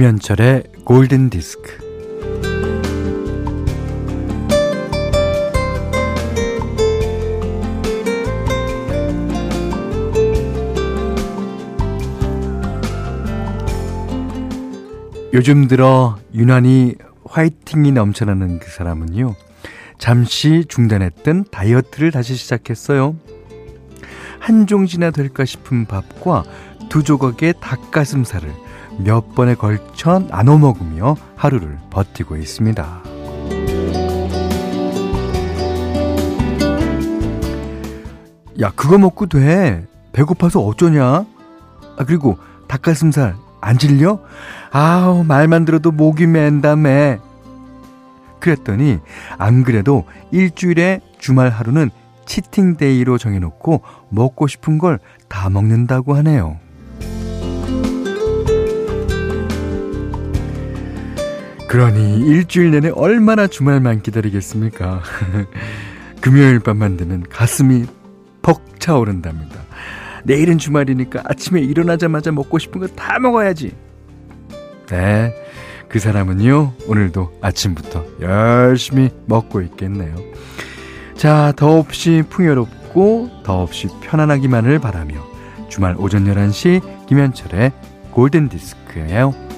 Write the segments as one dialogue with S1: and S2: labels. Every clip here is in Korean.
S1: 김현철의 골든 디스크. 요즘 들어 유난히 화이팅이 넘쳐나는 그 사람은요. 잠시 중단했던 다이어트를 다시 시작했어요. 한 종지나 될까 싶은 밥과 두 조각의 닭가슴살을 몇 번에 걸쳐 나눠 먹으며 하루를 버티고 있습니다. 야, 그거 먹고 돼. 배고파서 어쩌냐? 아, 그리고 닭가슴살 안 질려? 아우, 말만 들어도 목이 맨다매. 그랬더니, 안 그래도 일주일에 주말 하루는 치팅데이로 정해놓고 먹고 싶은 걸 다 먹는다고 하네요. 그러니 일주일 내내 얼마나 주말만 기다리겠습니까? 금요일 밤만 되면 가슴이 벅 차오른답니다. 내일은 주말이니까 아침에 일어나자마자 먹고 싶은 거 다 먹어야지. 네. 그 사람은요, 오늘도 아침부터 열심히 먹고 있겠네요. 자, 더없이 풍요롭고 더없이 편안하기만을 바라며 주말 오전 11시 김현철의 골든디스크예요.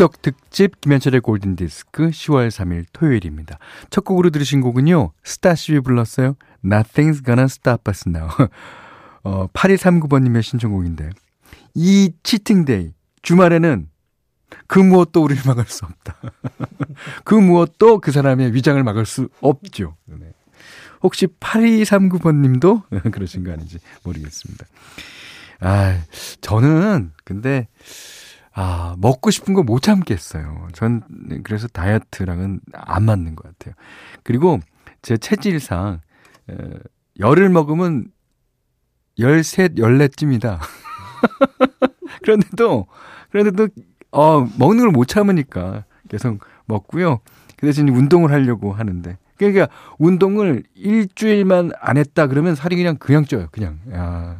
S1: 추석 특집 김현철의 골든디스크 10월 3일 토요일입니다. 첫 곡으로 들으신 곡은요. 스타쉽이 불렀어요. Nothing's gonna stop us now. 어, 8239번님의 신청곡인데 이 치팅데이 주말에는 그 무엇도 우리를 막을 수 없다. 그 무엇도 그 사람의 위장을 막을 수 없죠. 네. 혹시 8239번 님도 그러신 거 아닌지 모르겠습니다. 아, 저는 근데 아, 먹고 싶은 거 못 참겠어요. 전 그래서 다이어트랑은 안 맞는 것 같아요. 그리고 제 체질상 에, 열을 먹으면 열셋, 열넷쯤이다. 그런데도 그런데도 어, 먹는 걸 못 참으니까 계속 먹고요. 그 대신 운동을 하려고 하는데 그러니까 운동을 일주일만 안 했다 그러면 살이 그냥 그냥 쪄요. 그냥. 야.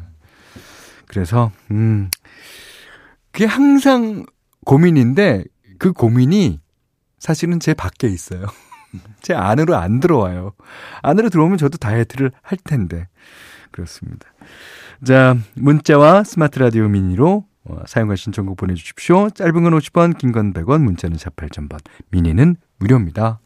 S1: 그래서 음 그게 항상 고민인데 그 고민이 사실은 제 밖에 있어요. 제 안으로 안 들어와요. 안으로 들어오면 저도 다이어트를 할 텐데. 그렇습니다. 자, 문자와 스마트 라디오 미니로 어, 사용과 신청곡 보내주십시오. 짧은 건 50원, 긴 건 100원, 문자는 4 8,000번, 미니는 무료입니다.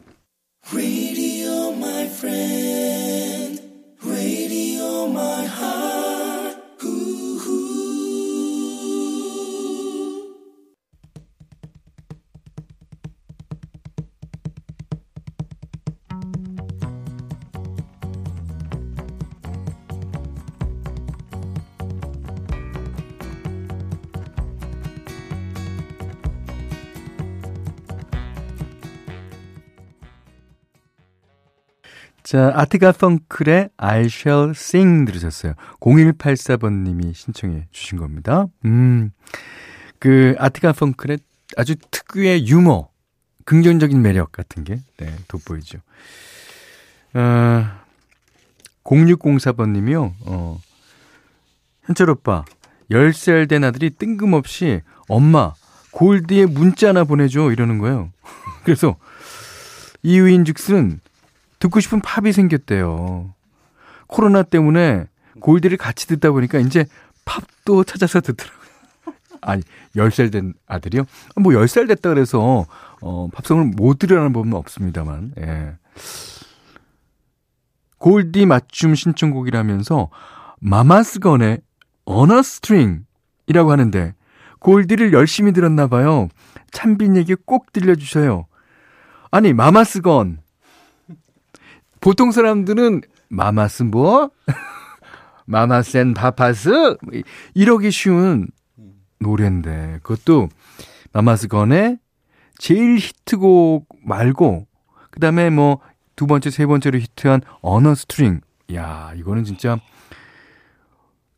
S1: 자, 아티가 펑클의 I shall sing 들으셨어요. 0184번님이 신청해 주신 겁니다. 음, 그, 아티가 펑클의 아주 특유의 유머, 긍정적인 매력 같은 게, 네, 돋보이죠. 어, 0604번님이요, 어, 현철 오빠, 10살 된 아들이 뜬금없이 엄마, 골드에 문자 하나 보내줘, 이러는 거예요. 그래서, 이유인 즉슨 듣고 싶은 팝이 생겼대요. 코로나 때문에 골디를 같이 듣다 보니까 이제 팝도 찾아서 듣더라고요. 아니, 10살 된 아들이요? 뭐 10살 됐다 그래서, 어, 팝송을 못 들으라는 법은 없습니다만, 예. 골디 맞춤 신청곡이라면서, 마마스건의 어너 스트링이라고 하는데, 골디를 열심히 들었나 봐요. 찬빈 얘기 꼭 들려주셔요. 아니, Mamas Gun. 보통 사람들은 Mamas 뭐? Mamas and Papas? 이러기 쉬운 노래인데 그것도 Mamas Gun의 제일 히트곡 말고 그다음에 뭐 두 번째, 세 번째로 히트한 On a String. 야, 이거는 진짜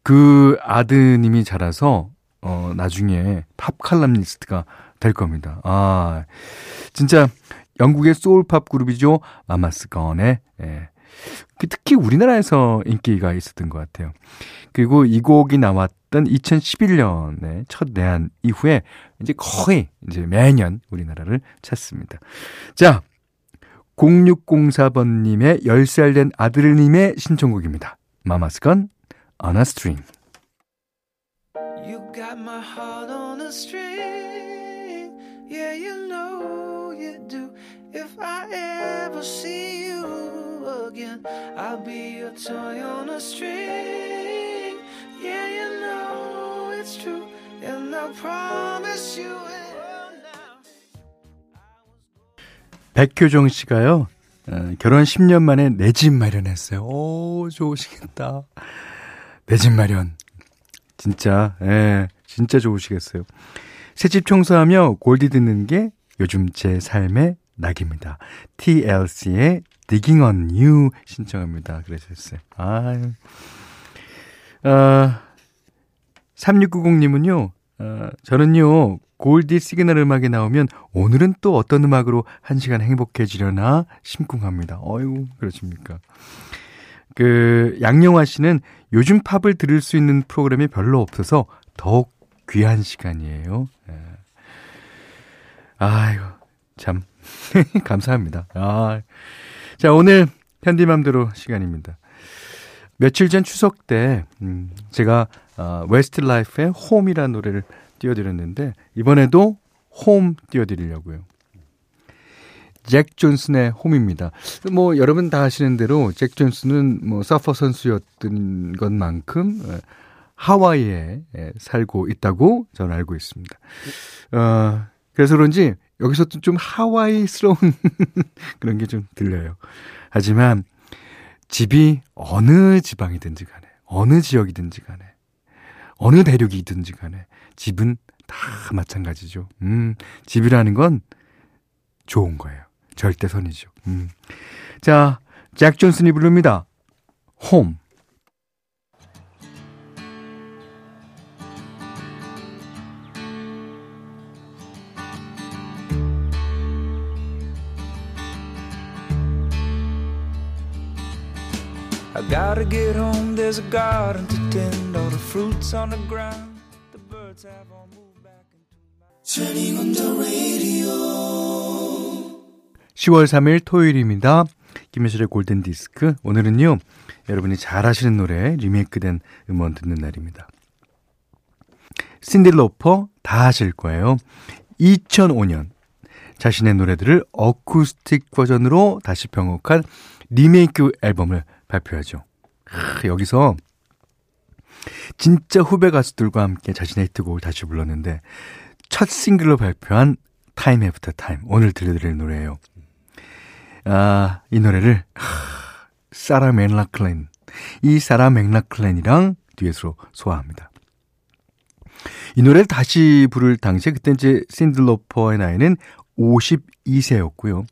S1: 그 아드님이 자라서 어 나중에 팝 칼럼니스트가 될 겁니다. 아, 진짜 영국의 소울팝 그룹이죠. 마마스 건의 예. 그 특히 우리나라에서 인기가 있었던 것 같아요. 그리고 이 곡이 나왔던 2011년에 첫 내한 이후에 이제 거의 이제 매년 우리나라를 찾습니다. 자, 0604번님의 10살 된 아들님의 신청곡입니다. 마마스건 on a string. A. If I ever see you again, I'll be your toy on a string. Yeah, you know it's true. And I promise you 백효정 씨가요, 어, 결혼 10년 만에 내 집 마련했어요. 오, 좋으시겠다. 내 집 마련. 진짜, 예, 진짜 좋으시겠어요. 새집 청소하며 골디 듣는 게 요즘 제 삶의 낙입니다. TLC의 Digging on You 신청합니다. 그러셨어요. 아유. 어, 3690님은요, 어, 저는요, 골디 시그널 음악이 나오면 오늘은 또 어떤 음악으로 한 시간 행복해지려나 심쿵합니다. 어이구, 그러십니까. 그, 양영화 씨는 요즘 팝을 들을 수 있는 프로그램이 별로 없어서 더욱 귀한 시간이에요. 예. 아이고, 참. 감사합니다. 아. 자, 오늘 현디맘대로 시간입니다. 며칠 전 추석 때, 음, 제가, 어, Westlife의 Home이라는 노래를 띄워드렸는데 이번에도 홈 띄워드리려고요. 잭 존슨의 홈입니다. 뭐 여러분 다 아시는 대로 잭 존슨은 뭐 서퍼 선수였던 것만큼 어, 하와이에 예, 살고 있다고 저는 알고 있습니다. 어, 그래서 그런지 여기서 좀 하와이스러운 그런 게 좀 들려요. 하지만 집이 어느 지방이든지 간에 어느 지역이든지 간에 어느 대륙이든지 간에 집은 다 마찬가지죠. 음, 집이라는 건 좋은 거예요. 절대선이죠. 음. 자, 잭 존슨이 부릅니다. 홈. Gotta get home, there's a garden to tend, all the fruits on the ground. 10월 3일 토요일입니다. 김혜철의 골든 디스크. 오늘은요, 여러분이 잘 아시는 노래 리메이크된 음원 듣는 날입니다. 신디로퍼 다 아실 거예요. 2005년 자신의 노래들을 어쿠스틱 버전으로 다시 병곡한 리메이크 앨범을 발표하죠. 하, 여기서 진짜 후배 가수들과 함께 자신의 히트곡을 다시 불렀는데 첫 싱글로 발표한 Time After Time 오늘 들려드릴 노래예요. 아, 이 노래를 하, Sarah McLachlan 이 Sarah McLachlan이랑 듀엣으로 소화합니다. 이 노래를 다시 부를 당시에 그때 이제 Cyndi Lauper의 나이는 52세였고요.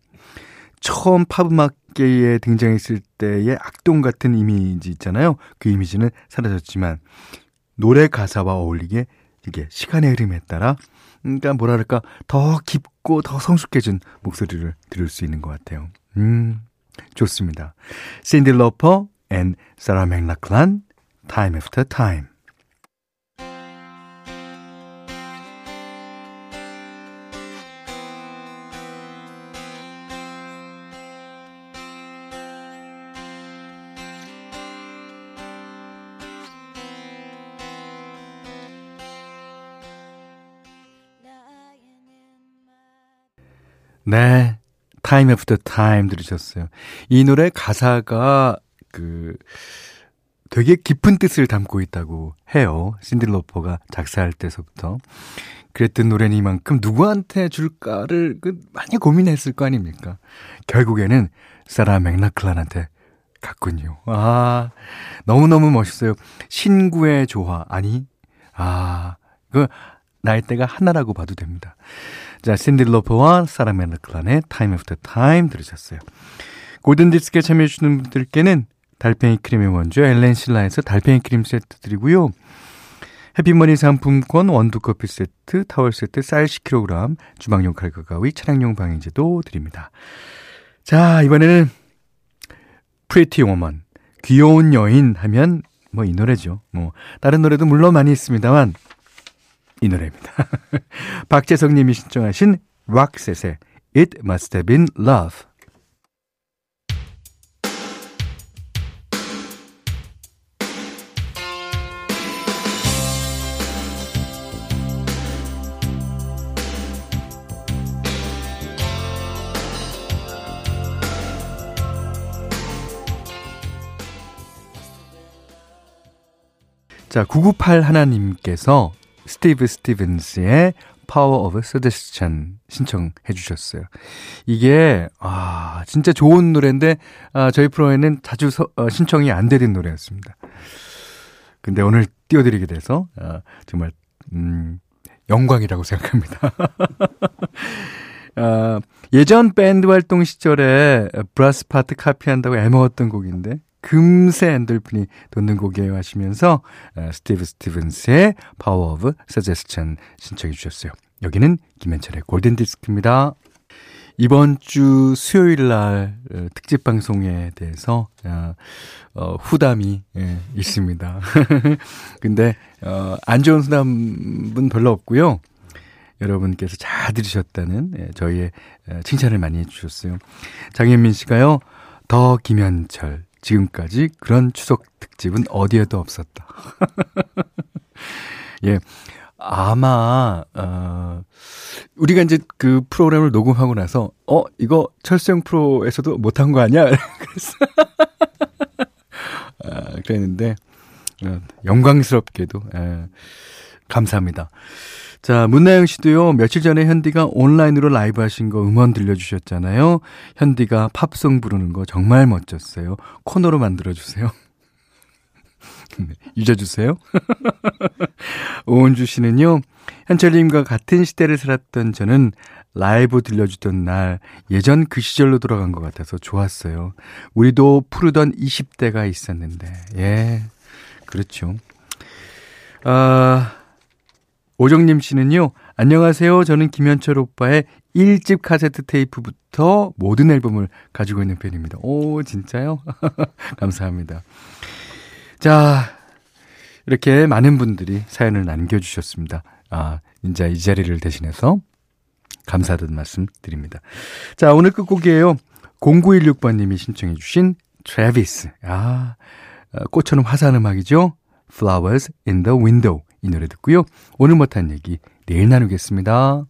S1: 처음 팝음악계에 등장했을 때의 악동 같은 이미지 있잖아요. 그 이미지는 사라졌지만 노래 가사와 어울리게 이게 시간의 흐름에 따라 그러니까 뭐랄까 더 깊고 더 성숙해진 목소리를 들을 수 있는 것 같아요. 음, 좋습니다. 신디 러퍼 and 사라 맥락클란 Time After Time 네. Time After Time 들으셨어요. 이 노래 가사가 그 되게 깊은 뜻을 담고 있다고 해요. 신디 로퍼가 작사할 때서부터. 그랬던 노래니만큼 누구한테 줄까를 그 많이 고민했을 거 아닙니까? 결국에는 사라 맥락클란한테 갔군요. 아, 너무너무 멋있어요. 신구의 조화. 아니, 아, 그, 나이대가 하나라고 봐도 됩니다. 자, 신디 로퍼와 사라 맥락클란의 Time After Time 들으셨어요. 골든디스크에 참여해주시는 분들께는 달팽이 크림의 원조 엘렌실라에서 달팽이 크림 세트 드리고요. 해피머니 상품권 원두커피 세트, 타월 세트, 쌀 10kg, 주방용 칼과 가위, 차량용 방향제도 드립니다. 자, 이번에는 Pretty Woman, 귀여운 여인 하면 뭐 이 노래죠. 뭐 다른 노래도 물론 많이 있습니다만 이 노래입니다. 박재석 님이 신청하신 락셋의 It Must Have Been Love. 자, 998 하나님께서 스티브 스티븐스의 Power of Suggestion 신청해 주셨어요. 이게 아 진짜 좋은 노래인데 아, 저희 프로에는 자주 서, 어, 신청이 안 되는 노래였습니다. 근데 오늘 띄워드리게 돼서 아, 정말 음, 영광이라고 생각합니다. 아, 예전 밴드 활동 시절에 브라스 파트 카피한다고 애먹었던 곡인데 금세 엔돌핀이 돋는 곡이에요 하시면서 어, 스티브 스티븐스의 파워 오브 서제스천 신청해 주셨어요. 여기는 김현철의 골든디스크입니다. 이번 주 수요일 날 어, 특집 방송에 대해서 어, 어 후담이 예, 있습니다. 근데 어, 안 좋은 후담은 별로 없고요. 여러분께서 잘 들으셨다는 예, 저희의 칭찬을 많이 해주셨어요. 장현민 씨가요. 더 김현철 지금까지 그런 추석 특집은 어디에도 없었다. 예. 아마, 어, 우리가 이제 그 프로그램을 녹음하고 나서, 어, 이거 철수형 프로에서도 못한 거 아니야? 그래서, 아, 그랬는데, 어, 영광스럽게도, 예, 감사합니다. 자, 문나영 씨도요, 며칠 전에 현디가 온라인으로 라이브 하신 거 음원 들려주셨잖아요. 현디가 팝송 부르는 거 정말 멋졌어요. 코너로 만들어주세요. 네, 잊어주세요. 오은주 씨는요, 현철님과 같은 시대를 살았던 저는 라이브 들려주던 날 예전 그 시절로 돌아간 것 같아서 좋았어요. 우리도 푸르던 20대가 있었는데, 예, 그렇죠. 아, 오정님 씨는요, 안녕하세요. 저는 김현철 오빠의 1집 카세트 테이프부터 모든 앨범을 가지고 있는 편입니다. 오, 진짜요? 감사합니다. 자, 이렇게 많은 분들이 사연을 남겨주셨습니다. 아, 이제 이 자리를 대신해서 감사하다는 말씀 드립니다. 자, 오늘 끝곡이에요. 0916번님이 신청해주신 트래비스. 아, 어, 꽃처럼 화사한 음악이죠? Flowers in the Window. 이 노래 듣고요. 오늘 못한 얘기 내일 나누겠습니다.